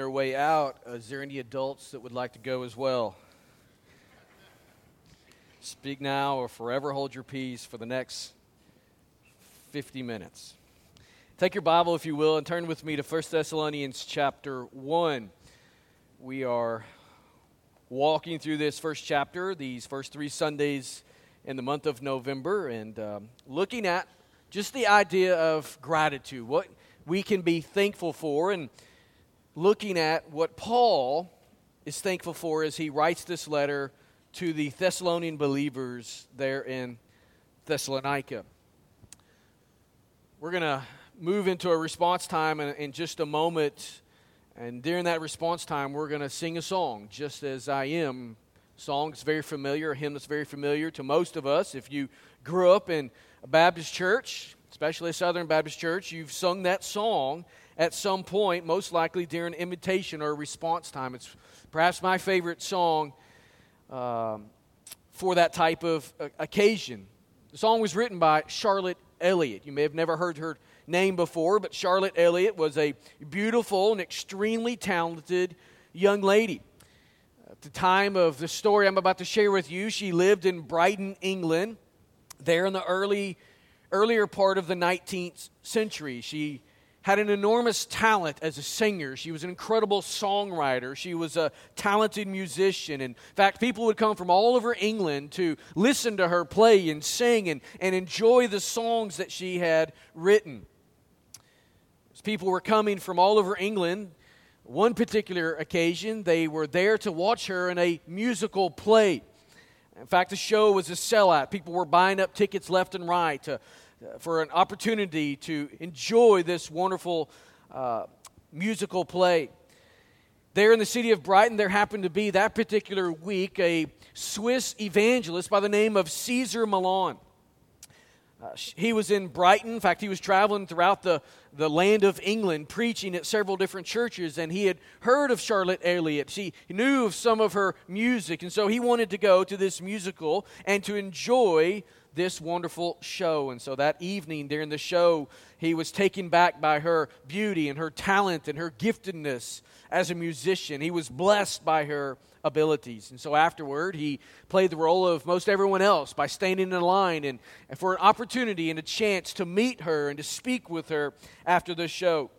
their way out. Is there any adults that would like to go as well? Speak now or forever hold your peace for the next 50 minutes. Take your Bible, if you will, and turn with me to 1 Thessalonians chapter 1. We are walking through this first chapter, these first three Sundays in the month of November, and um, looking at just the idea of gratitude, what we can be thankful for, and looking at what Paul is thankful for as he writes this letter to the Thessalonian believers there in Thessalonica. We're going to move into a response time in, in, just a moment. And during that response time, we're going to sing a song, Just As I Am. Song very familiar, a hymn that's very familiar to most of us. If you grew up in a Baptist church, especially a Southern Baptist church, you've sung that song at some point, most likely during invitation or response time. It's perhaps my favorite song um, for that type of uh, occasion. The song was written by Charlotte Elliott. You may have never heard her name before, but Charlotte Elliott was a beautiful and extremely talented young lady. At the time of the story I'm about to share with you, she lived in Brighton, England, there in the early earlier part of the 19th century. She had an enormous talent as a singer. She was an incredible songwriter. She was a talented musician. In fact, people would come from all over England to listen to her play and sing and, and enjoy the songs that she had written. As people were coming from all over England, one particular occasion, they were there to watch her in a musical play. In fact, the show was a sellout. People were buying up tickets left and right to for an opportunity to enjoy this wonderful uh, musical play. There in the city of Brighton, there happened to be that particular week a Swiss evangelist by the name of Caesar Malan. Uh, he was in Brighton. In fact, he was traveling throughout the, the land of England preaching at several different churches, and he had heard of Charlotte Elliott. He knew of some of her music, and so he wanted to go to this musical and to enjoy this wonderful show. And so that evening during the show, he was taken back by her beauty and her talent and her giftedness as a musician. He was blessed by her abilities. And so afterward, he played the role of most everyone else by standing in line and, and for an opportunity and a chance to meet her and to speak with her after the show.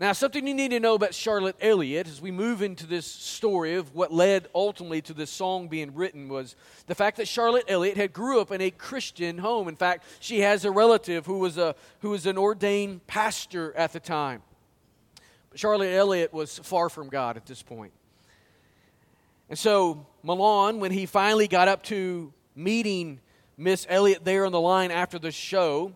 Now, something you need to know about Charlotte Elliott as we move into this story of what led ultimately to this song being written was the fact that Charlotte Elliott had grew up in a Christian home. In fact, she has a relative who was, a, who was an ordained pastor at the time. But Charlotte Elliott was far from God at this point. And so, Malan, when he finally got up to meeting Miss Elliott there on the line after the show,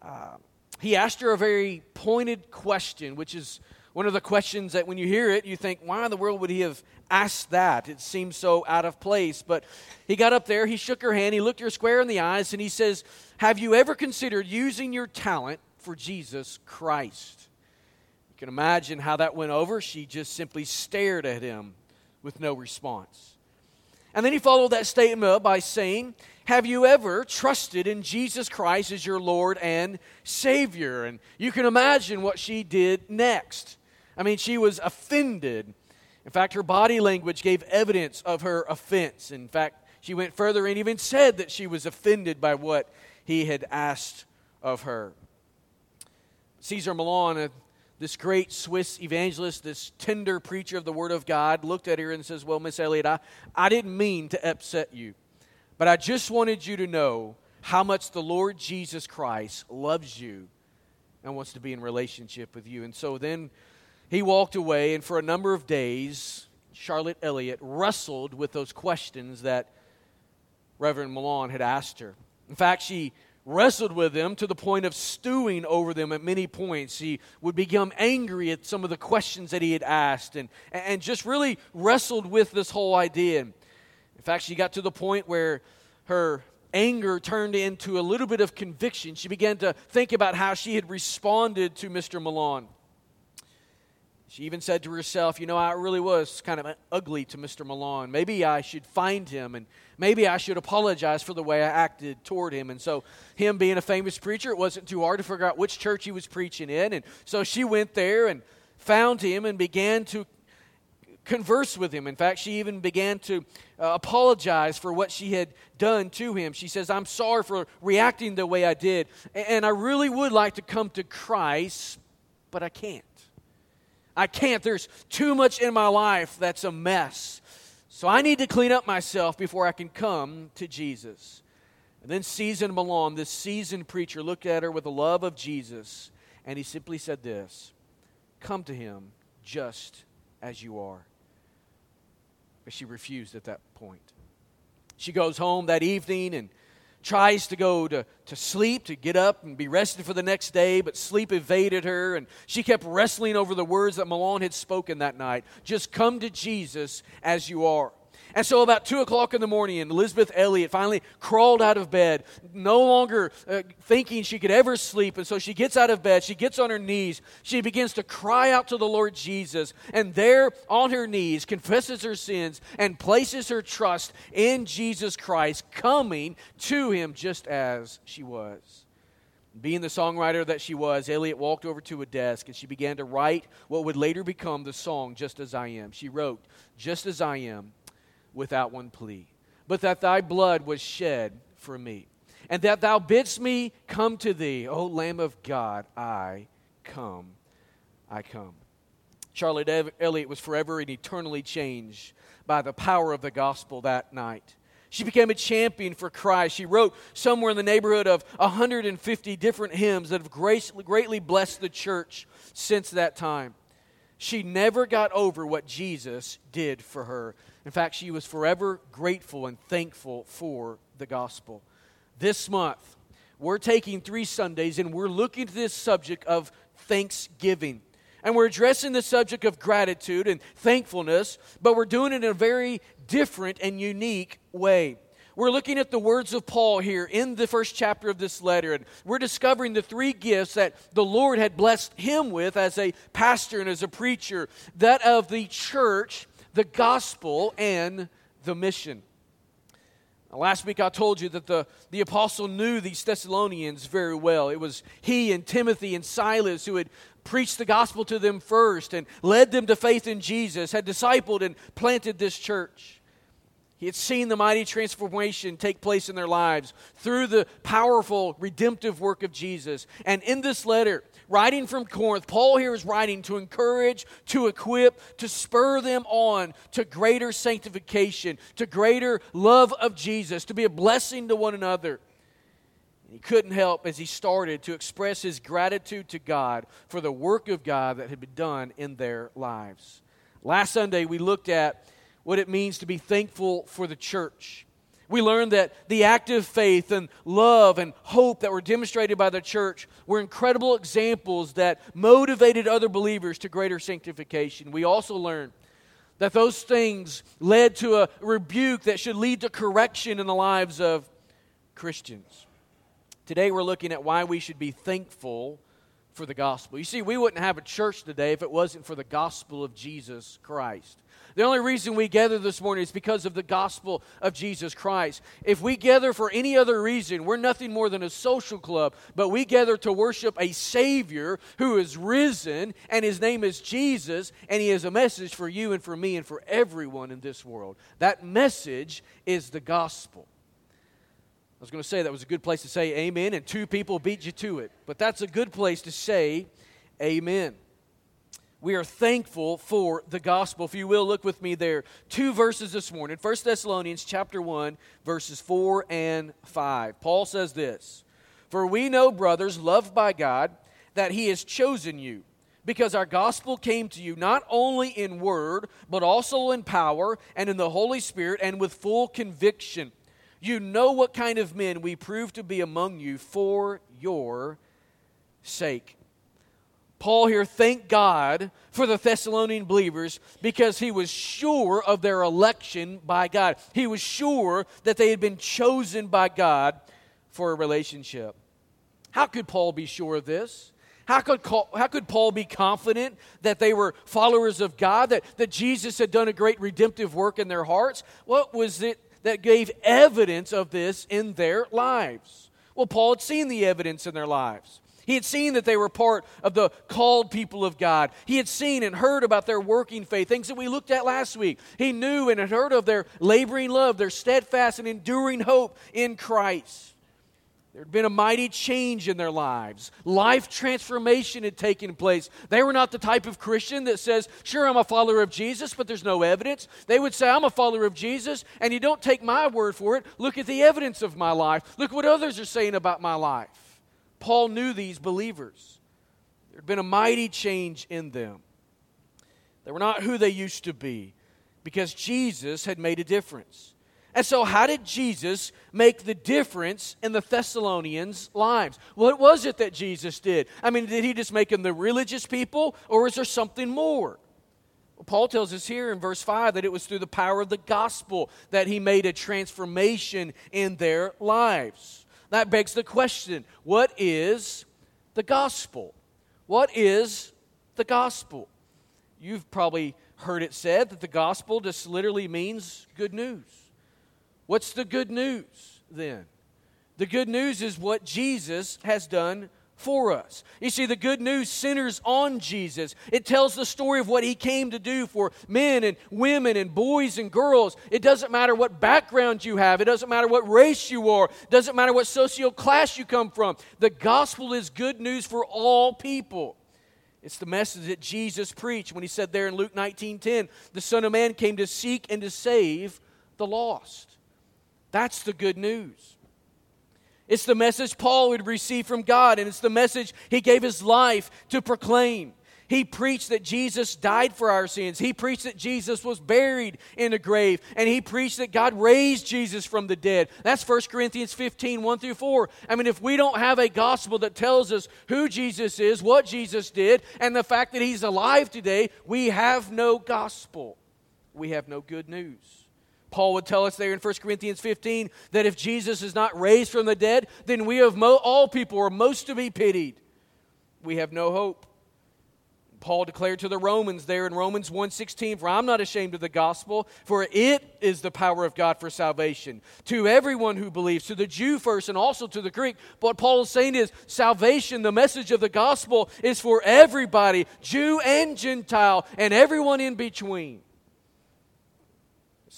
uh, he asked her a very pointed question, which is one of the questions that when you hear it, you think, why in the world would he have asked that? It seems so out of place. But he got up there, he shook her hand, he looked her square in the eyes, and he says, Have you ever considered using your talent for Jesus Christ? You can imagine how that went over. She just simply stared at him with no response. And then he followed that statement up by saying, have you ever trusted in Jesus Christ as your Lord and Savior? And you can imagine what she did next. I mean, she was offended. In fact, her body language gave evidence of her offense. In fact, she went further and even said that she was offended by what he had asked of her. Caesar Malan, uh, this great Swiss evangelist, this tender preacher of the Word of God, looked at her and says, Well, Miss Elliott, I, I didn't mean to upset you. But I just wanted you to know how much the Lord Jesus Christ loves you and wants to be in relationship with you. And so then he walked away, and for a number of days, Charlotte Elliott wrestled with those questions that Reverend Malan had asked her. In fact, she wrestled with them to the point of stewing over them at many points. He would become angry at some of the questions that he had asked and, and just really wrestled with this whole idea. In fact, she got to the point where her anger turned into a little bit of conviction. She began to think about how she had responded to Mr. Malan. She even said to herself, You know, I really was kind of ugly to Mr. Malan. Maybe I should find him and maybe I should apologize for the way I acted toward him. And so, him being a famous preacher, it wasn't too hard to figure out which church he was preaching in. And so she went there and found him and began to converse with him. In fact, she even began to uh, apologize for what she had done to him. She says, I'm sorry for reacting the way I did. And I really would like to come to Christ, but I can't. I can't. There's too much in my life that's a mess. So I need to clean up myself before I can come to Jesus. And then Caesar Malan, this seasoned preacher, looked at her with the love of Jesus, and he simply said this Come to him just as you are. But she refused at that point. She goes home that evening and tries to go to, to sleep, to get up and be rested for the next day, but sleep evaded her, and she kept wrestling over the words that Malan had spoken that night. Just come to Jesus as you are. And so, about 2 o'clock in the morning, Elizabeth Elliot finally crawled out of bed, no longer uh, thinking she could ever sleep. And so, she gets out of bed, she gets on her knees, she begins to cry out to the Lord Jesus. And there, on her knees, confesses her sins and places her trust in Jesus Christ, coming to him just as she was. Being the songwriter that she was, Elliott walked over to a desk and she began to write what would later become the song, Just As I Am. She wrote, Just as I am without one plea, but that thy blood was shed for me, and that thou bidst me come to thee, O Lamb of God, I come, I come. Charlotte Elliott was forever and eternally changed by the power of the gospel that night. She became a champion for Christ. She wrote somewhere in the neighborhood of 150 different hymns that have greatly blessed the church since that time. She never got over what Jesus did for her. In fact, she was forever grateful and thankful for the gospel. This month, we're taking three Sundays and we're looking at this subject of thanksgiving. And we're addressing the subject of gratitude and thankfulness, but we're doing it in a very different and unique way. We're looking at the words of Paul here in the first chapter of this letter, and we're discovering the three gifts that the Lord had blessed him with as a pastor and as a preacher that of the church the gospel and the mission. Now, last week I told you that the, the apostle knew these Thessalonians very well. It was he and Timothy and Silas who had preached the gospel to them first and led them to faith in Jesus, had discipled and planted this church. He had seen the mighty transformation take place in their lives through the powerful redemptive work of Jesus. And in this letter, writing from Corinth, Paul here is writing to encourage, to equip, to spur them on to greater sanctification, to greater love of Jesus, to be a blessing to one another. He couldn't help as he started to express his gratitude to God for the work of God that had been done in their lives. Last Sunday, we looked at what it means to be thankful for the church. We learned that the active faith and love and hope that were demonstrated by the church were incredible examples that motivated other believers to greater sanctification. We also learned that those things led to a rebuke that should lead to correction in the lives of Christians. Today we're looking at why we should be thankful for the gospel. You see, we wouldn't have a church today if it wasn't for the gospel of Jesus Christ. The only reason we gather this morning is because of the gospel of Jesus Christ. If we gather for any other reason, we're nothing more than a social club, but we gather to worship a Savior who is risen, and his name is Jesus, and he has a message for you and for me and for everyone in this world. That message is the gospel. I was going to say that was a good place to say amen, and two people beat you to it. But that's a good place to say amen. We are thankful for the gospel. If you will, look with me there. Two verses this morning. 1 Thessalonians chapter 1, verses 4 and 5. Paul says this For we know, brothers, loved by God, that he has chosen you because our gospel came to you not only in word, but also in power and in the Holy Spirit and with full conviction. You know what kind of men we prove to be among you for your sake. Paul here thanked God for the Thessalonian believers because he was sure of their election by God. He was sure that they had been chosen by God for a relationship. How could Paul be sure of this? How could, how could Paul be confident that they were followers of God, that, that Jesus had done a great redemptive work in their hearts? What was it that gave evidence of this in their lives. Well, Paul had seen the evidence in their lives. He had seen that they were part of the called people of God. He had seen and heard about their working faith, things that we looked at last week. He knew and had heard of their laboring love, their steadfast and enduring hope in Christ. There had been a mighty change in their lives. Life transformation had taken place. They were not the type of Christian that says, Sure, I'm a follower of Jesus, but there's no evidence. They would say, I'm a follower of Jesus, and you don't take my word for it. Look at the evidence of my life. Look what others are saying about my life. Paul knew these believers. There had been a mighty change in them. They were not who they used to be because Jesus had made a difference. And so, how did Jesus make the difference in the Thessalonians' lives? What was it that Jesus did? I mean, did he just make them the religious people, or is there something more? Well, Paul tells us here in verse 5 that it was through the power of the gospel that he made a transformation in their lives. That begs the question what is the gospel? What is the gospel? You've probably heard it said that the gospel just literally means good news. What's the good news then? The good news is what Jesus has done for us. You see, the good news centers on Jesus. It tells the story of what he came to do for men and women and boys and girls. It doesn't matter what background you have, it doesn't matter what race you are, it doesn't matter what social class you come from. The gospel is good news for all people. It's the message that Jesus preached when he said there in Luke 19:10, the Son of Man came to seek and to save the lost. That's the good news. It's the message Paul would receive from God, and it's the message he gave his life to proclaim. He preached that Jesus died for our sins. He preached that Jesus was buried in a grave. And he preached that God raised Jesus from the dead. That's 1 Corinthians 15, 1 through 4. I mean, if we don't have a gospel that tells us who Jesus is, what Jesus did, and the fact that he's alive today, we have no gospel. We have no good news. Paul would tell us there in 1 Corinthians 15 that if Jesus is not raised from the dead, then we of mo- all people are most to be pitied. We have no hope. Paul declared to the Romans there in Romans 1:16, "For I'm not ashamed of the gospel, for it is the power of God for salvation to everyone who believes, to the Jew first and also to the Greek." But what Paul is saying is salvation, the message of the gospel is for everybody, Jew and Gentile, and everyone in between.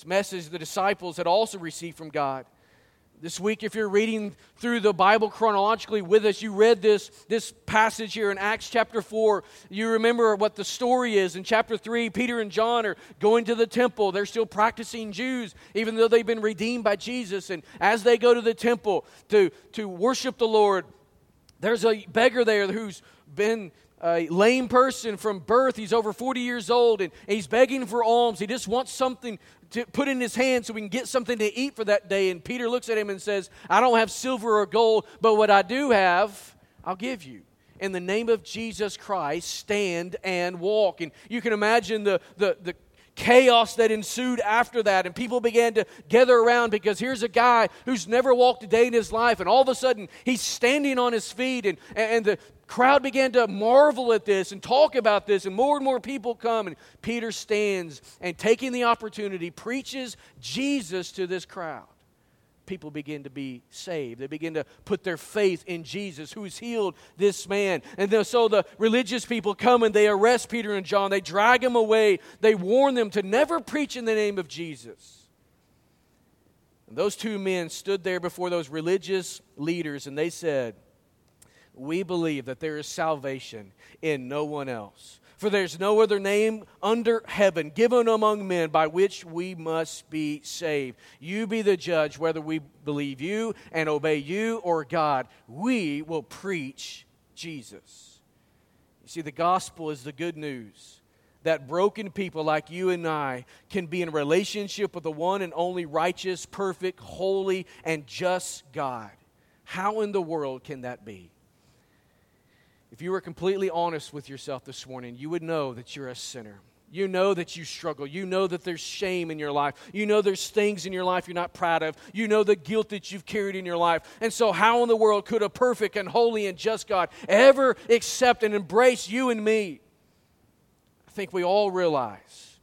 Message the disciples had also received from God. This week, if you're reading through the Bible chronologically with us, you read this, this passage here in Acts chapter 4. You remember what the story is. In chapter 3, Peter and John are going to the temple. They're still practicing Jews, even though they've been redeemed by Jesus. And as they go to the temple to, to worship the Lord, there's a beggar there who's been a lame person from birth. He's over 40 years old and he's begging for alms. He just wants something to put in his hand so we can get something to eat for that day. And Peter looks at him and says, I don't have silver or gold, but what I do have, I'll give you. In the name of Jesus Christ, stand and walk. And you can imagine the, the, the chaos that ensued after that. And people began to gather around because here's a guy who's never walked a day in his life, and all of a sudden he's standing on his feet, and, and the crowd began to marvel at this and talk about this, and more and more people come. And Peter stands and, taking the opportunity, preaches Jesus to this crowd. People begin to be saved. They begin to put their faith in Jesus, who's healed this man. And so the religious people come and they arrest Peter and John. They drag them away. They warn them to never preach in the name of Jesus. And those two men stood there before those religious leaders and they said, we believe that there is salvation in no one else. For there's no other name under heaven given among men by which we must be saved. You be the judge whether we believe you and obey you or God. We will preach Jesus. You see, the gospel is the good news that broken people like you and I can be in relationship with the one and only righteous, perfect, holy, and just God. How in the world can that be? If you were completely honest with yourself this morning, you would know that you're a sinner. You know that you struggle. You know that there's shame in your life. You know there's things in your life you're not proud of. You know the guilt that you've carried in your life. And so, how in the world could a perfect and holy and just God ever accept and embrace you and me? I think we all realize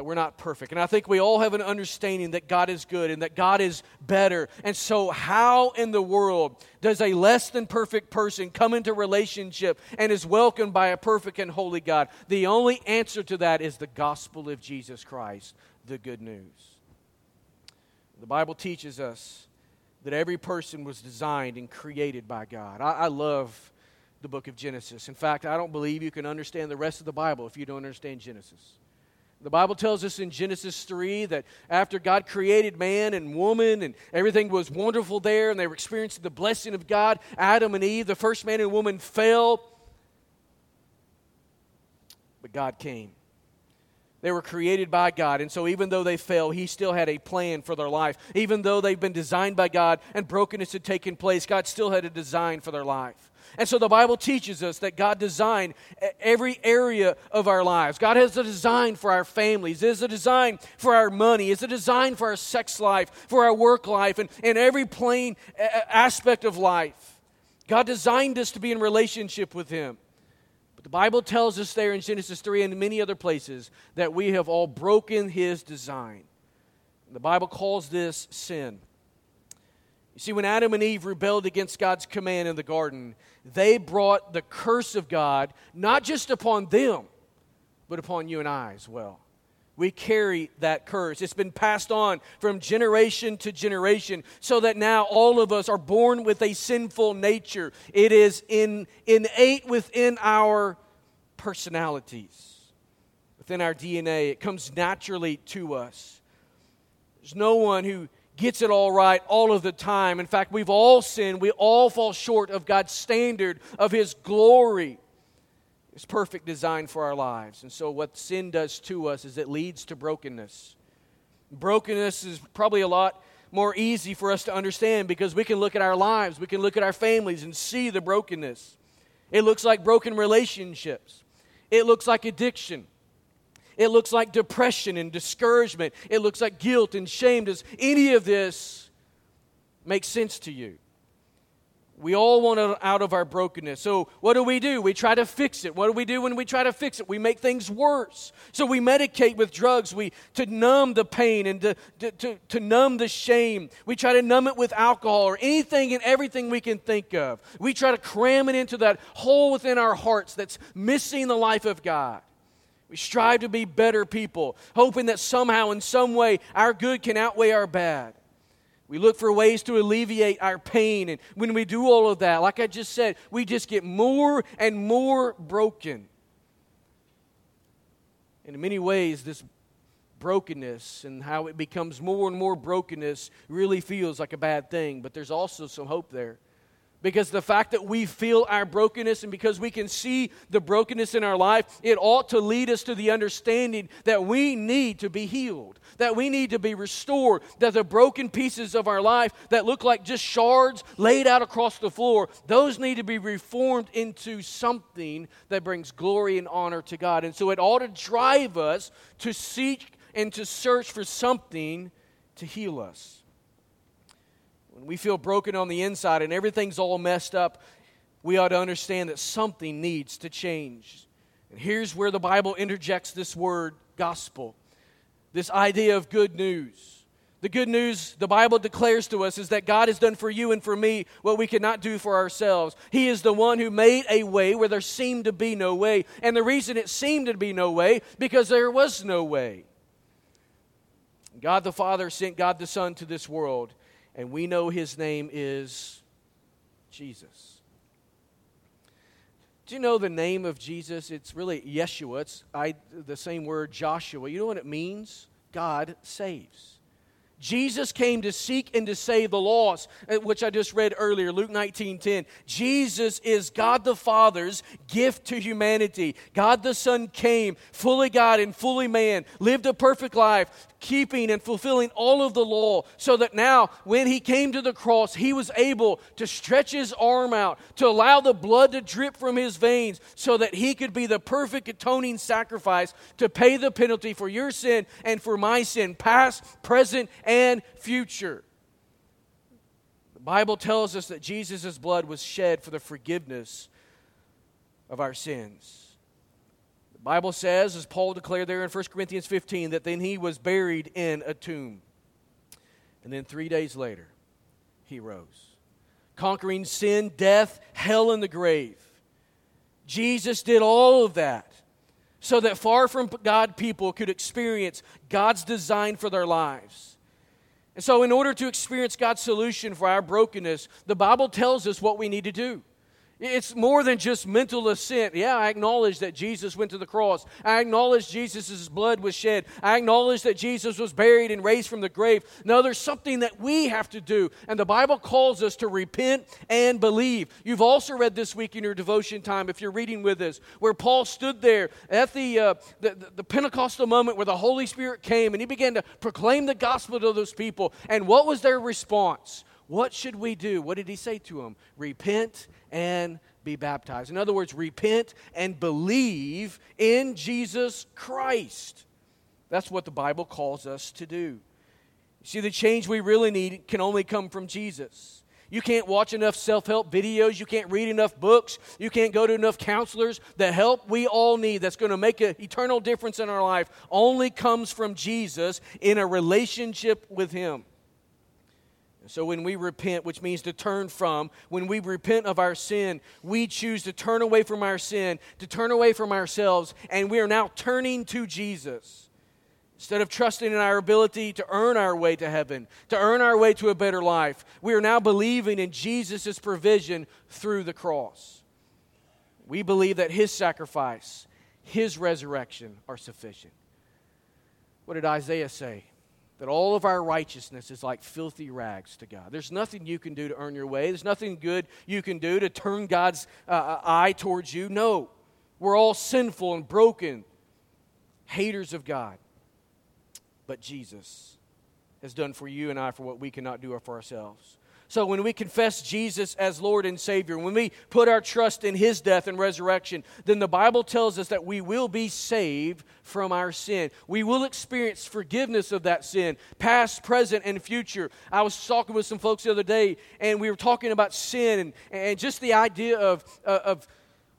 that we're not perfect. And I think we all have an understanding that God is good and that God is better. And so, how in the world does a less than perfect person come into relationship and is welcomed by a perfect and holy God? The only answer to that is the gospel of Jesus Christ, the good news. The Bible teaches us that every person was designed and created by God. I, I love the book of Genesis. In fact, I don't believe you can understand the rest of the Bible if you don't understand Genesis. The Bible tells us in Genesis 3 that after God created man and woman and everything was wonderful there and they were experiencing the blessing of God, Adam and Eve, the first man and woman, fell. But God came. They were created by God. And so, even though they fell, He still had a plan for their life. Even though they've been designed by God and brokenness had taken place, God still had a design for their life. And so the Bible teaches us that God designed every area of our lives. God has a design for our families, has a design for our money, has a design for our sex life, for our work life, and, and every plain aspect of life. God designed us to be in relationship with Him. But the Bible tells us there in Genesis 3 and many other places that we have all broken His design. The Bible calls this sin. You see, when Adam and Eve rebelled against God's command in the garden, they brought the curse of God not just upon them, but upon you and I as well. We carry that curse. It's been passed on from generation to generation so that now all of us are born with a sinful nature. It is in, innate within our personalities, within our DNA. It comes naturally to us. There's no one who gets it all right all of the time. In fact, we've all sinned. We all fall short of God's standard, of His glory, His perfect design for our lives. And so, what sin does to us is it leads to brokenness. Brokenness is probably a lot more easy for us to understand because we can look at our lives, we can look at our families and see the brokenness. It looks like broken relationships, it looks like addiction. It looks like depression and discouragement. It looks like guilt and shame. Does any of this make sense to you? We all want out of our brokenness. So, what do we do? We try to fix it. What do we do when we try to fix it? We make things worse. So, we medicate with drugs we, to numb the pain and to, to, to, to numb the shame. We try to numb it with alcohol or anything and everything we can think of. We try to cram it into that hole within our hearts that's missing the life of God. We strive to be better people, hoping that somehow, in some way, our good can outweigh our bad. We look for ways to alleviate our pain. And when we do all of that, like I just said, we just get more and more broken. And in many ways, this brokenness and how it becomes more and more brokenness really feels like a bad thing, but there's also some hope there. Because the fact that we feel our brokenness and because we can see the brokenness in our life, it ought to lead us to the understanding that we need to be healed, that we need to be restored, that the broken pieces of our life that look like just shards laid out across the floor, those need to be reformed into something that brings glory and honor to God. And so it ought to drive us to seek and to search for something to heal us when we feel broken on the inside and everything's all messed up, we ought to understand that something needs to change. And here's where the Bible interjects this word gospel, this idea of good news. The good news the Bible declares to us is that God has done for you and for me what we could not do for ourselves. He is the one who made a way where there seemed to be no way. And the reason it seemed to be no way, because there was no way. God the Father sent God the Son to this world and we know his name is Jesus. Do you know the name of Jesus? It's really Yeshua. It's I, the same word, Joshua. You know what it means? God saves. Jesus came to seek and to save the lost, uh, which I just read earlier, Luke 19 10. Jesus is God the Father's gift to humanity. God the Son came, fully God and fully man, lived a perfect life, keeping and fulfilling all of the law, so that now, when he came to the cross, he was able to stretch his arm out, to allow the blood to drip from his veins, so that he could be the perfect atoning sacrifice to pay the penalty for your sin and for my sin, past, present, and future. The Bible tells us that Jesus' blood was shed for the forgiveness of our sins. The Bible says, as Paul declared there in 1 Corinthians 15, that then he was buried in a tomb. And then three days later, he rose, conquering sin, death, hell, and the grave. Jesus did all of that so that far from God people could experience God's design for their lives. And so, in order to experience God's solution for our brokenness, the Bible tells us what we need to do. It's more than just mental assent. Yeah, I acknowledge that Jesus went to the cross. I acknowledge Jesus' blood was shed. I acknowledge that Jesus was buried and raised from the grave. No, there's something that we have to do. And the Bible calls us to repent and believe. You've also read this week in your devotion time, if you're reading with us, where Paul stood there at the, uh, the, the Pentecostal moment where the Holy Spirit came and he began to proclaim the gospel to those people. And what was their response? What should we do? What did he say to them? Repent and be baptized. In other words, repent and believe in Jesus Christ. That's what the Bible calls us to do. See, the change we really need can only come from Jesus. You can't watch enough self help videos. You can't read enough books. You can't go to enough counselors. The help we all need that's going to make an eternal difference in our life only comes from Jesus in a relationship with Him. So when we repent, which means to turn from, when we repent of our sin, we choose to turn away from our sin, to turn away from ourselves, and we are now turning to Jesus. Instead of trusting in our ability to earn our way to heaven, to earn our way to a better life, we are now believing in Jesus' provision through the cross. We believe that His sacrifice, His resurrection are sufficient. What did Isaiah say? That all of our righteousness is like filthy rags to God. There's nothing you can do to earn your way, there's nothing good you can do to turn God's uh, uh, eye towards you. No, we're all sinful and broken, haters of God. But Jesus has done for you and I for what we cannot do for ourselves. So when we confess Jesus as Lord and Savior, when we put our trust in His death and resurrection, then the Bible tells us that we will be saved from our sin. We will experience forgiveness of that sin, past, present, and future. I was talking with some folks the other day, and we were talking about sin and, and just the idea of, uh, of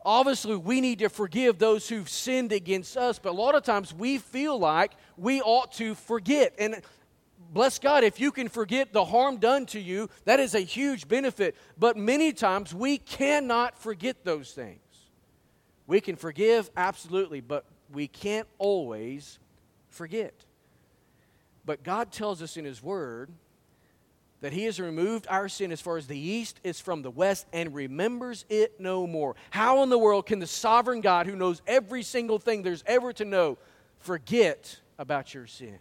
obviously we need to forgive those who've sinned against us but a lot of times we feel like we ought to forget and bless God, if you can forget the harm done to you, that is a huge benefit. But many times we cannot forget those things. We can forgive, absolutely, but we can't always forget. But God tells us in His Word that He has removed our sin as far as the east is from the west and remembers it no more. How in the world can the sovereign God, who knows every single thing there's ever to know, forget about your sin?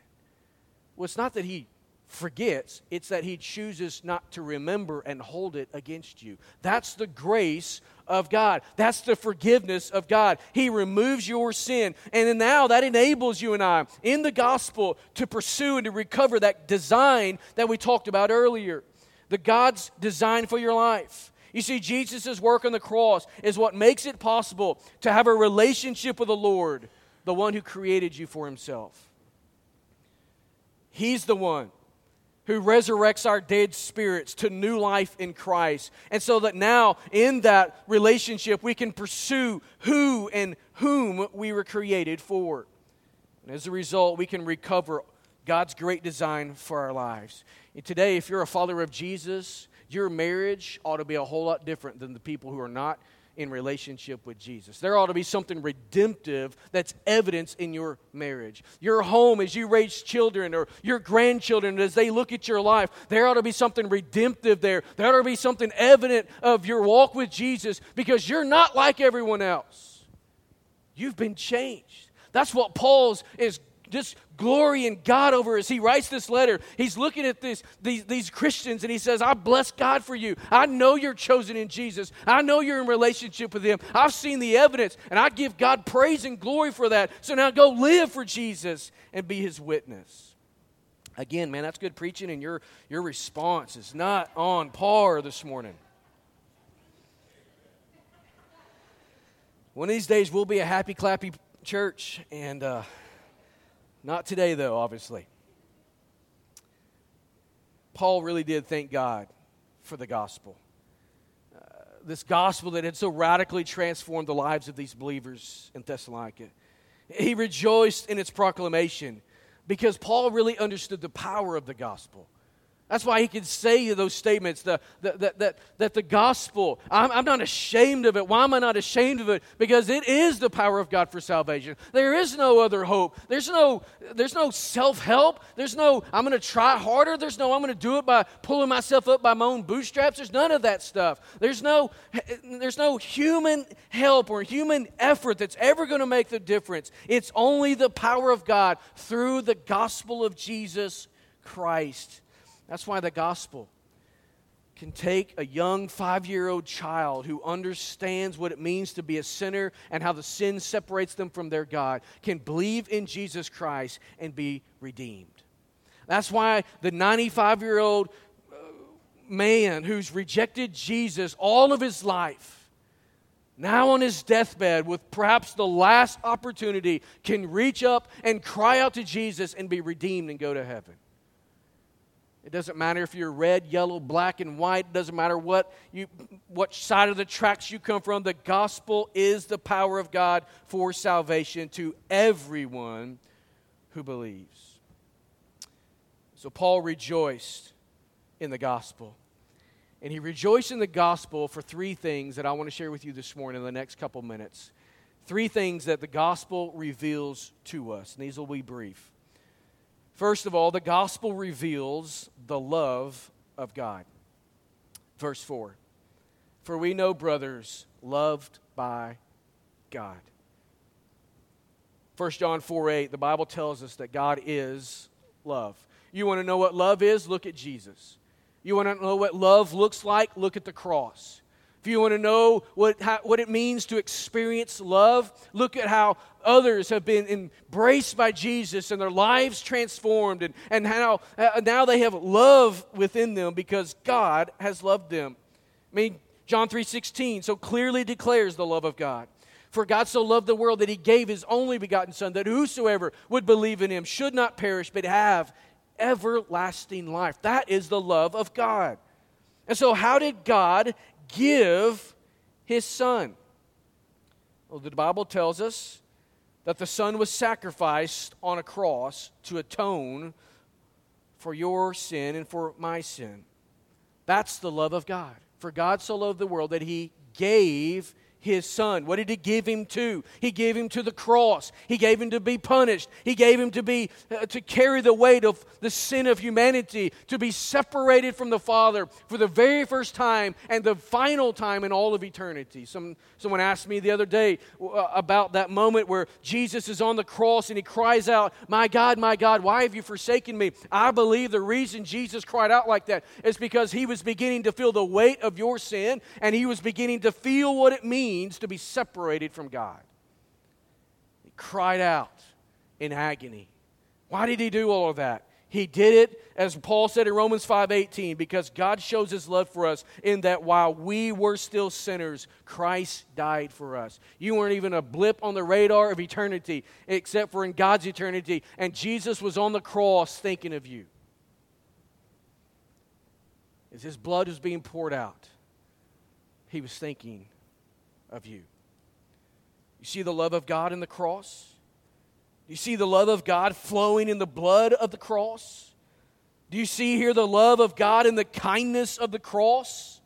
Well, it's not that he forgets, it's that he chooses not to remember and hold it against you. That's the grace of God. That's the forgiveness of God. He removes your sin. And now that enables you and I in the gospel to pursue and to recover that design that we talked about earlier. The God's design for your life. You see, Jesus' work on the cross is what makes it possible to have a relationship with the Lord, the one who created you for himself. He's the one who resurrects our dead spirits to new life in Christ. And so that now, in that relationship, we can pursue who and whom we were created for. And as a result, we can recover God's great design for our lives. And today, if you're a follower of Jesus, your marriage ought to be a whole lot different than the people who are not in relationship with Jesus. There ought to be something redemptive that's evidence in your marriage. Your home, as you raise children or your grandchildren, as they look at your life, there ought to be something redemptive there. There ought to be something evident of your walk with Jesus because you're not like everyone else. You've been changed. That's what Paul's is just glory in God over as he writes this letter. He's looking at this, these, these Christians and he says, I bless God for you. I know you're chosen in Jesus. I know you're in relationship with him. I've seen the evidence and I give God praise and glory for that. So now go live for Jesus and be his witness. Again, man, that's good preaching and your, your response is not on par this morning. One of these days, we'll be a happy, clappy church, and uh, not today, though, obviously. Paul really did thank God for the gospel. Uh, this gospel that had so radically transformed the lives of these believers in Thessalonica. He rejoiced in its proclamation because Paul really understood the power of the gospel. That's why he could say those statements the, the, that, that, that the gospel, I'm, I'm not ashamed of it. Why am I not ashamed of it? Because it is the power of God for salvation. There is no other hope. There's no, there's no self help. There's no, I'm going to try harder. There's no, I'm going to do it by pulling myself up by my own bootstraps. There's none of that stuff. There's no, there's no human help or human effort that's ever going to make the difference. It's only the power of God through the gospel of Jesus Christ. That's why the gospel can take a young five year old child who understands what it means to be a sinner and how the sin separates them from their God, can believe in Jesus Christ and be redeemed. That's why the 95 year old uh, man who's rejected Jesus all of his life, now on his deathbed with perhaps the last opportunity, can reach up and cry out to Jesus and be redeemed and go to heaven. It doesn't matter if you're red, yellow, black, and white. It doesn't matter what, you, what side of the tracks you come from. The gospel is the power of God for salvation to everyone who believes. So Paul rejoiced in the gospel. And he rejoiced in the gospel for three things that I want to share with you this morning in the next couple minutes. Three things that the gospel reveals to us. And these will be brief. First of all, the gospel reveals the love of God. Verse 4 For we know, brothers, loved by God. 1 John 4 8, the Bible tells us that God is love. You want to know what love is? Look at Jesus. You want to know what love looks like? Look at the cross. If you want to know what, how, what it means to experience love, look at how others have been embraced by Jesus and their lives transformed, and, and how uh, now they have love within them because God has loved them. I mean, John 3:16 so clearly declares the love of God. For God so loved the world that he gave his only begotten Son, that whosoever would believe in him should not perish, but have everlasting life. That is the love of God. And so, how did God give his son? Well, the Bible tells us that the son was sacrificed on a cross to atone for your sin and for my sin. That's the love of God. For God so loved the world that he gave his son. What did he give him to? He gave him to the cross. He gave him to be punished. He gave him to be uh, to carry the weight of the sin of humanity, to be separated from the Father for the very first time and the final time in all of eternity. Some someone asked me the other day uh, about that moment where Jesus is on the cross and he cries out, "My God, my God, why have you forsaken me?" I believe the reason Jesus cried out like that is because he was beginning to feel the weight of your sin and he was beginning to feel what it means means to be separated from God. He cried out in agony. Why did he do all of that? He did it, as Paul said in Romans 5:18, because God shows his love for us in that while we were still sinners, Christ died for us. You weren't even a blip on the radar of eternity, except for in God's eternity, and Jesus was on the cross thinking of you. As his blood was being poured out, he was thinking of you. You see the love of God in the cross? You see the love of God flowing in the blood of the cross? Do you see here the love of God in the kindness of the cross?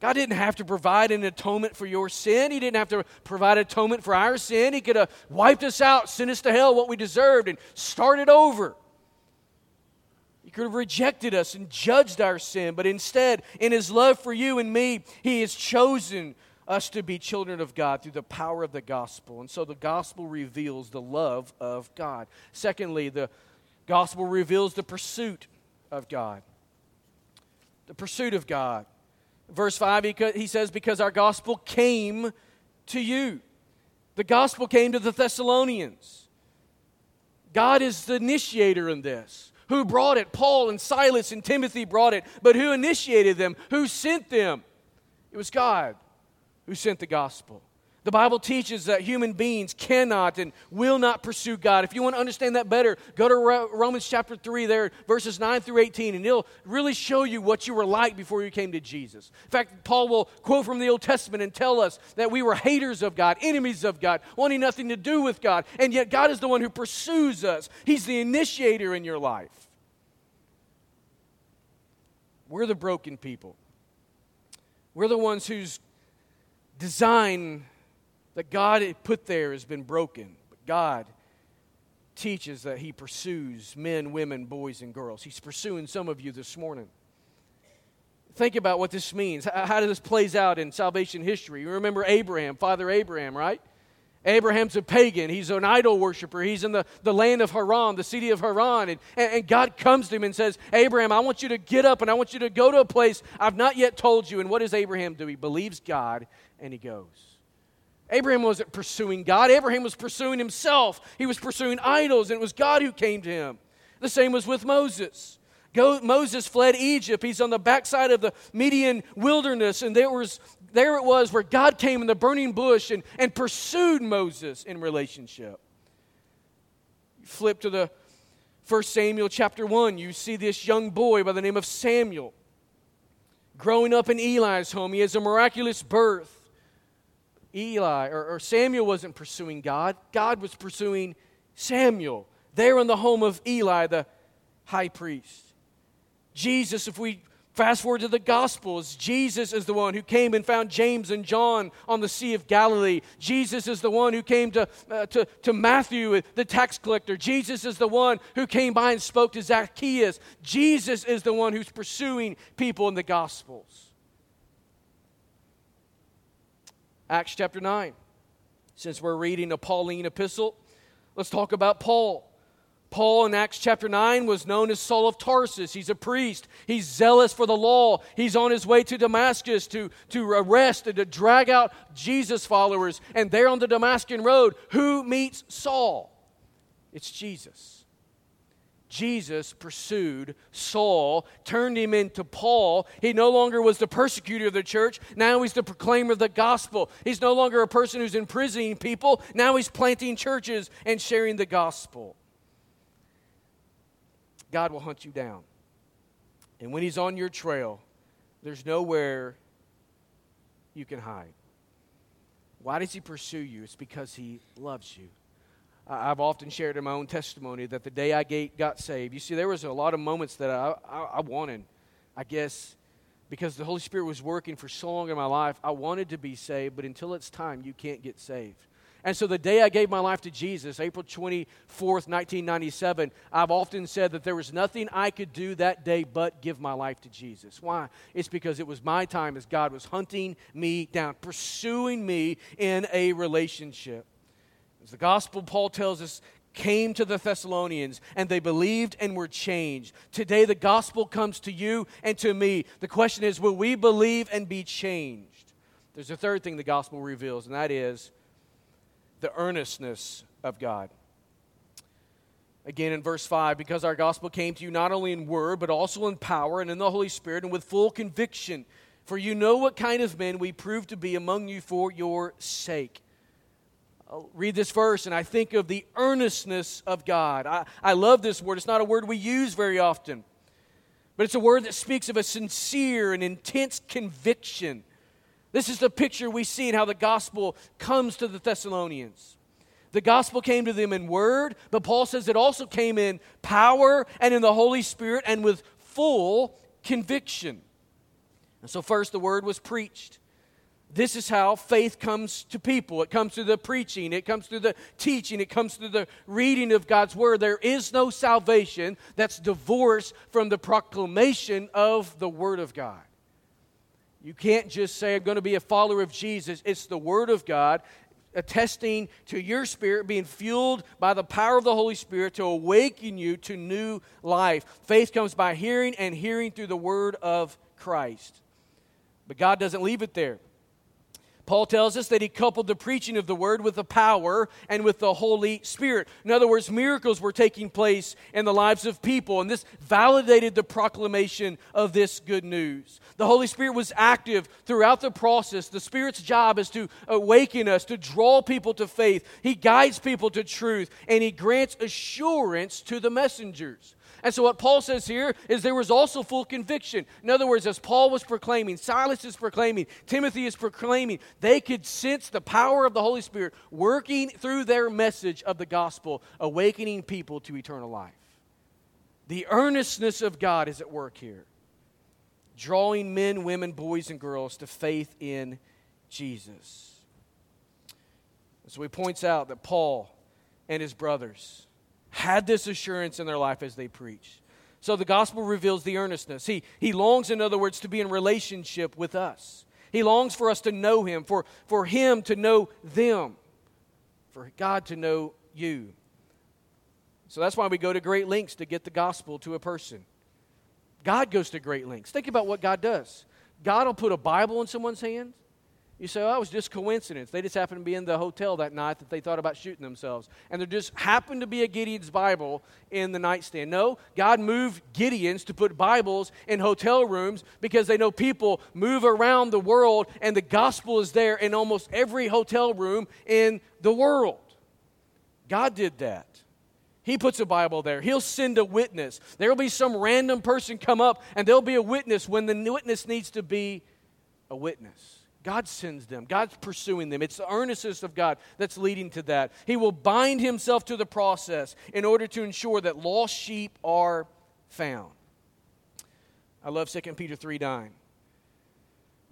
God didn't have to provide an atonement for your sin. He didn't have to provide atonement for our sin. He could have wiped us out, sent us to hell what we deserved, and started over. He could have rejected us and judged our sin, but instead, in His love for you and me, He has chosen us to be children of God through the power of the gospel. And so the gospel reveals the love of God. Secondly, the gospel reveals the pursuit of God. The pursuit of God. Verse 5, he says, Because our gospel came to you. The gospel came to the Thessalonians. God is the initiator in this. Who brought it? Paul and Silas and Timothy brought it. But who initiated them? Who sent them? It was God who sent the gospel. The Bible teaches that human beings cannot and will not pursue God. If you want to understand that better, go to Romans chapter 3, there, verses 9 through 18, and it'll really show you what you were like before you came to Jesus. In fact, Paul will quote from the Old Testament and tell us that we were haters of God, enemies of God, wanting nothing to do with God, and yet God is the one who pursues us. He's the initiator in your life. We're the broken people. We're the ones whose design that God put there has been broken. But God teaches that He pursues men, women, boys, and girls. He's pursuing some of you this morning. Think about what this means. How does this plays out in salvation history? You remember Abraham, Father Abraham, right? Abraham's a pagan. He's an idol worshiper. He's in the, the land of Haran, the city of Haran. And, and, God comes to him and says, Abraham, I want you to get up and I want you to go to a place I've not yet told you. And what does Abraham do? He believes God and he goes. Abraham wasn't pursuing God, Abraham was pursuing himself. He was pursuing idols, and it was God who came to him. The same was with Moses. Go, Moses fled Egypt. He's on the backside of the Midian wilderness, and there, was, there it was where God came in the burning bush and, and pursued Moses in relationship. Flip to the 1 Samuel chapter 1, you see this young boy by the name of Samuel growing up in Eli's home. He has a miraculous birth. Eli or, or Samuel wasn't pursuing God, God was pursuing Samuel there in the home of Eli, the high priest. Jesus, if we fast forward to the Gospels, Jesus is the one who came and found James and John on the Sea of Galilee. Jesus is the one who came to, uh, to, to Matthew, the tax collector. Jesus is the one who came by and spoke to Zacchaeus. Jesus is the one who's pursuing people in the Gospels. Acts chapter 9. Since we're reading a Pauline epistle, let's talk about Paul. Paul in Acts chapter 9 was known as Saul of Tarsus. He's a priest. He's zealous for the law. He's on his way to Damascus to, to arrest and to drag out Jesus followers. And there on the Damascus road, who meets Saul? It's Jesus. Jesus pursued Saul, turned him into Paul. He no longer was the persecutor of the church. Now he's the proclaimer of the gospel. He's no longer a person who's imprisoning people. Now he's planting churches and sharing the gospel. God will hunt you down. And when he's on your trail, there's nowhere you can hide. Why does he pursue you? It's because he loves you. I've often shared in my own testimony that the day I got saved, you see, there was a lot of moments that I, I, I wanted, I guess, because the Holy Spirit was working for so long in my life, I wanted to be saved, but until it's time, you can't get saved. And so the day I gave my life to Jesus, April 24th, 1997, I've often said that there was nothing I could do that day but give my life to Jesus. Why? It's because it was my time as God was hunting me down, pursuing me in a relationship. As the gospel, Paul tells us, came to the Thessalonians and they believed and were changed. Today, the gospel comes to you and to me. The question is, will we believe and be changed? There's a third thing the gospel reveals, and that is the earnestness of God. Again in verse 5, because our gospel came to you not only in word, but also in power and in the Holy Spirit and with full conviction. For you know what kind of men we prove to be among you for your sake. I'll read this verse and I think of the earnestness of God. I, I love this word. It's not a word we use very often, but it's a word that speaks of a sincere and intense conviction. This is the picture we see in how the gospel comes to the Thessalonians. The gospel came to them in word, but Paul says it also came in power and in the Holy Spirit and with full conviction. And so, first, the word was preached. This is how faith comes to people. It comes through the preaching, it comes through the teaching, it comes through the reading of God's word. There is no salvation that's divorced from the proclamation of the word of God. You can't just say, I'm going to be a follower of Jesus. It's the word of God attesting to your spirit being fueled by the power of the Holy Spirit to awaken you to new life. Faith comes by hearing and hearing through the word of Christ. But God doesn't leave it there. Paul tells us that he coupled the preaching of the word with the power and with the Holy Spirit. In other words, miracles were taking place in the lives of people, and this validated the proclamation of this good news. The Holy Spirit was active throughout the process. The Spirit's job is to awaken us, to draw people to faith. He guides people to truth, and he grants assurance to the messengers. And so, what Paul says here is there was also full conviction. In other words, as Paul was proclaiming, Silas is proclaiming, Timothy is proclaiming, they could sense the power of the Holy Spirit working through their message of the gospel, awakening people to eternal life. The earnestness of God is at work here, drawing men, women, boys, and girls to faith in Jesus. So he points out that Paul and his brothers, had this assurance in their life as they preached. So the gospel reveals the earnestness. He, he longs, in other words, to be in relationship with us. He longs for us to know Him, for, for Him to know them, for God to know you. So that's why we go to great lengths to get the gospel to a person. God goes to great lengths. Think about what God does. God will put a Bible in someone's hands. You say, oh, it was just coincidence. They just happened to be in the hotel that night that they thought about shooting themselves. And there just happened to be a Gideon's Bible in the nightstand. No, God moved Gideons to put Bibles in hotel rooms because they know people move around the world and the gospel is there in almost every hotel room in the world. God did that. He puts a Bible there. He'll send a witness. There will be some random person come up and there'll be a witness when the witness needs to be a witness. God sends them. God's pursuing them. It's the earnestness of God that's leading to that. He will bind himself to the process in order to ensure that lost sheep are found. I love 2 Peter 3 9,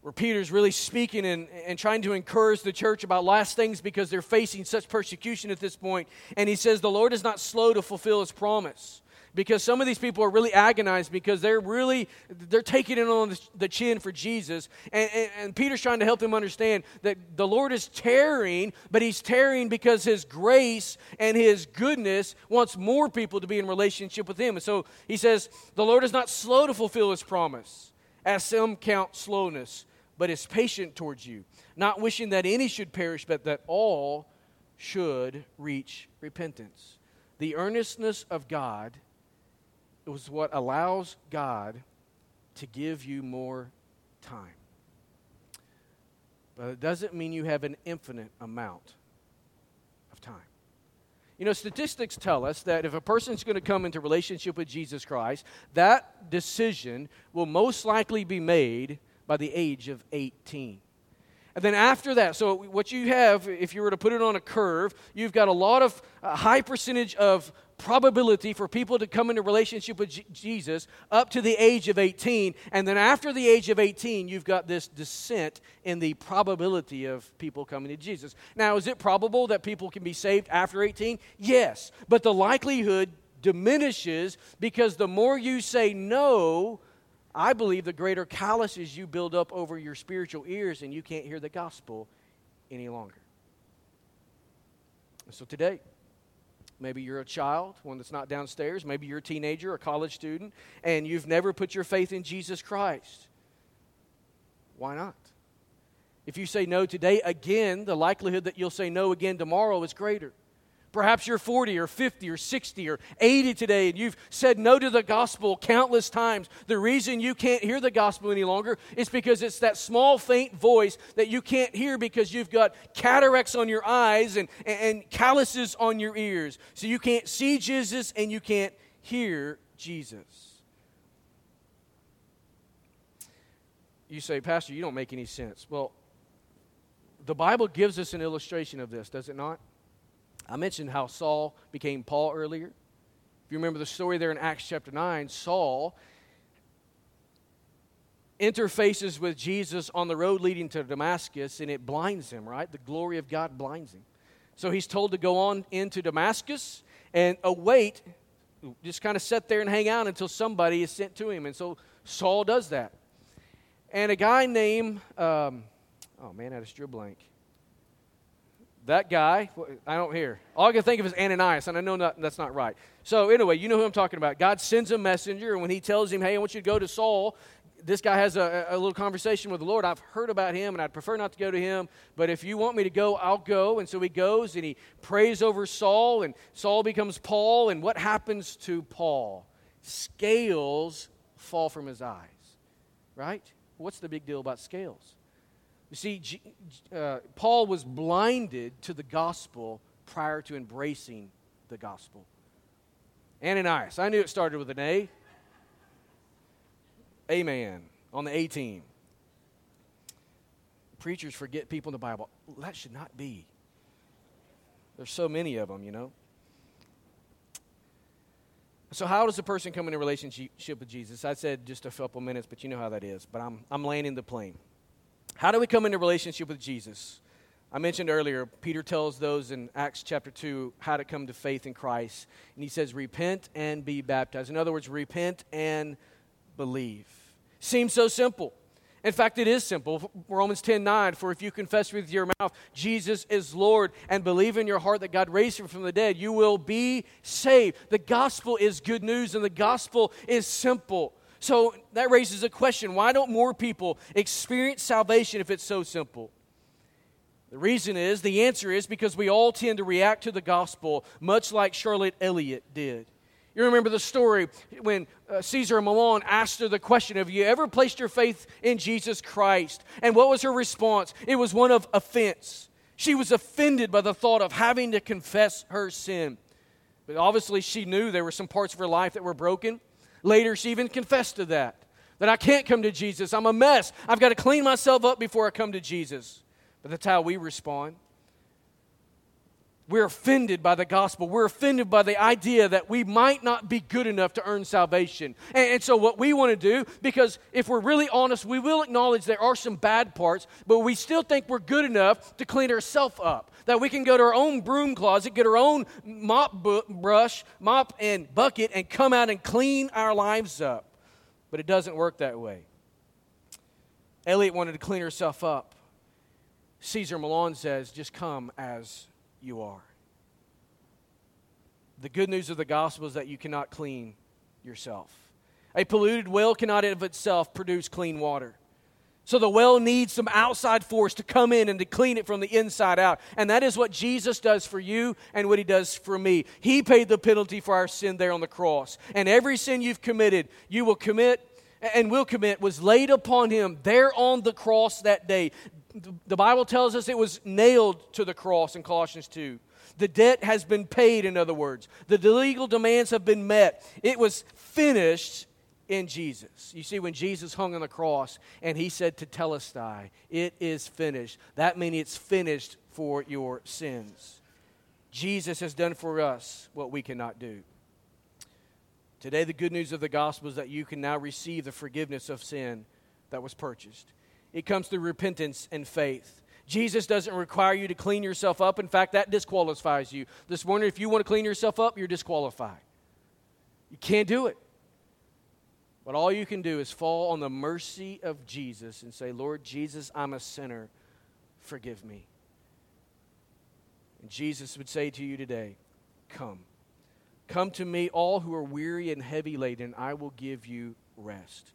where Peter's really speaking and, and trying to encourage the church about last things because they're facing such persecution at this point. And he says, The Lord is not slow to fulfill his promise because some of these people are really agonized because they're really they're taking it on the chin for jesus. And, and, and, peter's trying to help them understand that the lord is tearing but he's tearing because his grace and his goodness wants more people to be in relationship with him. And so he says the lord is not slow to fulfill his promise as some count slowness but is patient towards you not wishing that any should perish but that all should reach repentance. The earnestness of god it was what allows God to give you more time. But it doesn't mean you have an infinite amount of time. You know, statistics tell us that if a person's going to come into relationship with Jesus Christ, that decision will most likely be made by the age of 18. And then after that, so what you have, if you were to put it on a curve, you've got a lot of a high percentage of probability for people to come into relationship with J- Jesus up to the age of 18. And then after the age of 18, you've got this descent in the probability of people coming to Jesus. Now, is it probable that people can be saved after 18? Yes. But the likelihood diminishes because the more you say no, I believe the greater calluses you build up over your spiritual ears and you can't hear the gospel any longer. So today, Maybe you're a child, one that's not downstairs. Maybe you're a teenager, a college student, and you've never put your faith in Jesus Christ. Why not? If you say no today, again, the likelihood that you'll say no again tomorrow is greater. Perhaps you're 40 or 50 or 60 or 80 today and you've said no to the gospel countless times. The reason you can't hear the gospel any longer is because it's that small, faint voice that you can't hear because you've got cataracts on your eyes and, and calluses on your ears. So you can't see Jesus and you can't hear Jesus. You say, Pastor, you don't make any sense. Well, the Bible gives us an illustration of this, does it not? I mentioned how Saul became Paul earlier. If you remember the story there in Acts chapter 9, Saul interfaces with Jesus on the road leading to Damascus and it blinds him, right? The glory of God blinds him. So he's told to go on into Damascus and await, just kind of sit there and hang out until somebody is sent to him. And so Saul does that. And a guy named, um, oh man, I just drew a blank that guy, I don't hear. All I can think of is Ananias, and I know not, that's not right. So, anyway, you know who I'm talking about. God sends a messenger, and when he tells him, hey, I want you to go to Saul, this guy has a, a, little conversation with the Lord. I've heard about him and I'd prefer not to go to him, but if you want me to go, I'll go. And so he goes and he prays over Saul, and Saul becomes Paul. And what happens to Paul? Scales fall from his eyes, right? What's the big deal about scales? You see, uh, Paul was blinded to the gospel prior to embracing the gospel. Ananias, I knew it started with an A. Amen. On the A team. Preachers forget people in the Bible. That should not be. There's so many of them, you know. So, how does a person come in a relationship with Jesus? I said just a couple minutes, but you know how that is. But I'm, I'm landing the plane. How do we come into relationship with Jesus? I mentioned earlier, Peter tells those in Acts chapter 2 how to come to faith in Christ. And he says, repent and be baptized. In other words, repent and believe. Seems so simple. In fact, it is simple. Romans 10 9, for if you confess with your mouth Jesus is Lord and believe in your heart that God raised him from the dead, you will be saved. The gospel is good news and the gospel is simple. So that raises a question why don't more people experience salvation if it's so simple? The reason is, the answer is because we all tend to react to the gospel much like Charlotte Elliott did. You remember the story when uh, Caesar Malan asked her the question Have you ever placed your faith in Jesus Christ? And what was her response? It was one of offense. She was offended by the thought of having to confess her sin. But obviously, she knew there were some parts of her life that were broken. Later, she even confessed to that that I can't come to Jesus. I'm a mess. I've got to clean myself up before I come to Jesus. But that's how we respond. We're offended by the gospel. We're offended by the idea that we might not be good enough to earn salvation. And, and, so, what we want to do, because if we're really honest, we will acknowledge there are some bad parts, but we still think we're good enough to clean ourselves up. That we can go to our own broom closet, get our own mop bu- brush, mop and bucket, and come out and clean our lives up. But it doesn't work that way. Elliott wanted to clean herself up. Caesar Malan says, just come as you are. The good news of the gospel is that you cannot clean yourself. A polluted well cannot of itself produce clean water. So the well needs some outside force to come in and to clean it from the inside out. And that is what Jesus does for you and what he does for me. He paid the penalty for our sin there on the cross. And every sin you've committed, you will commit and will commit was laid upon him there on the cross that day the Bible tells us it was nailed to the cross in Colossians 2. The debt has been paid, in other words. The legal demands have been met. It was finished in Jesus. You see, when Jesus hung on the cross and he said tetelestai, it is finished, that means it's finished for your sins. Jesus has done for us what we cannot do. Today, the good news of the gospel is that you can now receive the forgiveness of sin that was purchased. It comes through repentance and faith. Jesus doesn't require you to clean yourself up. In fact, that disqualifies you. This morning, if you want to clean yourself up, you're disqualified. You can't do it. But all you can do is fall on the mercy of Jesus and say, Lord Jesus, I'm a sinner. Forgive me. And Jesus would say to you today, Come. Come to me, all who are weary and heavy laden, I will give you rest.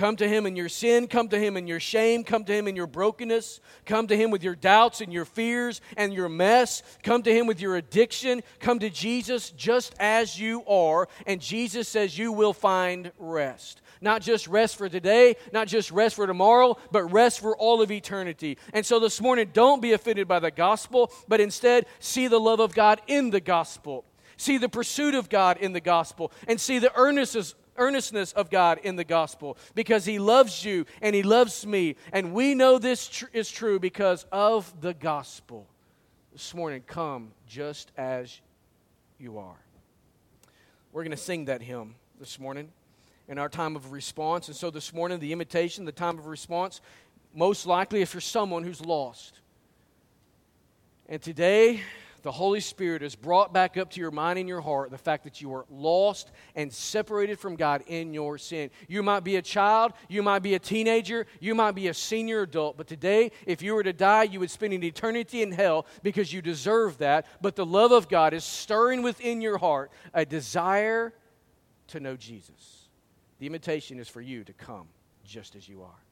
Come to Him in your sin. Come to Him in your shame. Come to Him in your brokenness. Come to Him with your doubts and your fears and your mess. Come to Him with your addiction. Come to Jesus just as you are. And Jesus says you will find rest. Not just rest for today, not just rest for tomorrow, but rest for all of eternity. And so this morning, don't be offended by the gospel, but instead see the love of God in the gospel see the pursuit of God in the gospel, and see the earnestness, earnestness of God in the gospel because He loves you and He loves me. And we know this tr- is true because of the gospel. This morning, come just as you are. We're going to sing that hymn this morning in our time of response. And so this morning, the invitation, the time of response, most likely if you're someone who's lost. And today, the Holy Spirit has brought back up to your mind and your heart the fact that you are lost and separated from God in your sin. You might be a child, you might be a teenager, you might be a senior adult, but today, if you were to die, you would spend an eternity in hell because you deserve that. But the love of God is stirring within your heart a desire to know Jesus. The invitation is for you to come just as you are.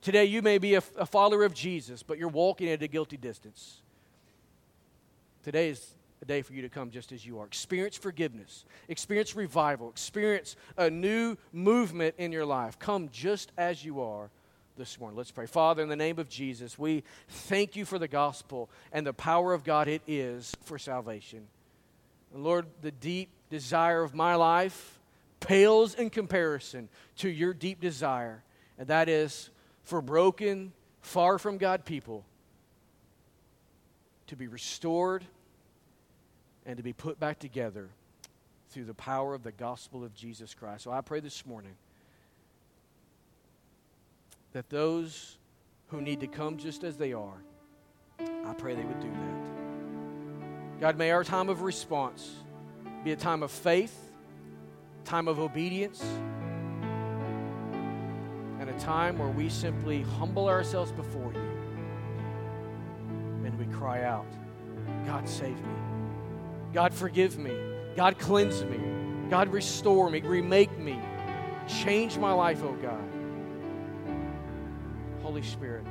Today, you may be a, a follower of Jesus, but you're walking at a guilty distance. Today is a day for you to come just as you are. Experience forgiveness, experience revival, experience a new movement in your life. Come just as you are this morning. Let's pray. Father, in the name of Jesus, we thank you for the gospel and the power of God it is for salvation. And Lord, the deep desire of my life pales in comparison to your deep desire, and that is for broken, far from God people to be restored and to be put back together through the power of the gospel of Jesus Christ. So I pray this morning that those who need to come just as they are, I pray they would do that. God, may our time of response be a time of faith, time of obedience, and a time where we simply humble ourselves before you and we cry out, God, save me. God, forgive me. God, cleanse me. God, restore me. Remake me. Change my life, oh God. Holy Spirit,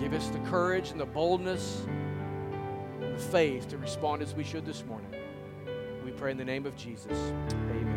give us the courage and the boldness and the faith to respond as we should this morning. We pray in the name of Jesus. Amen.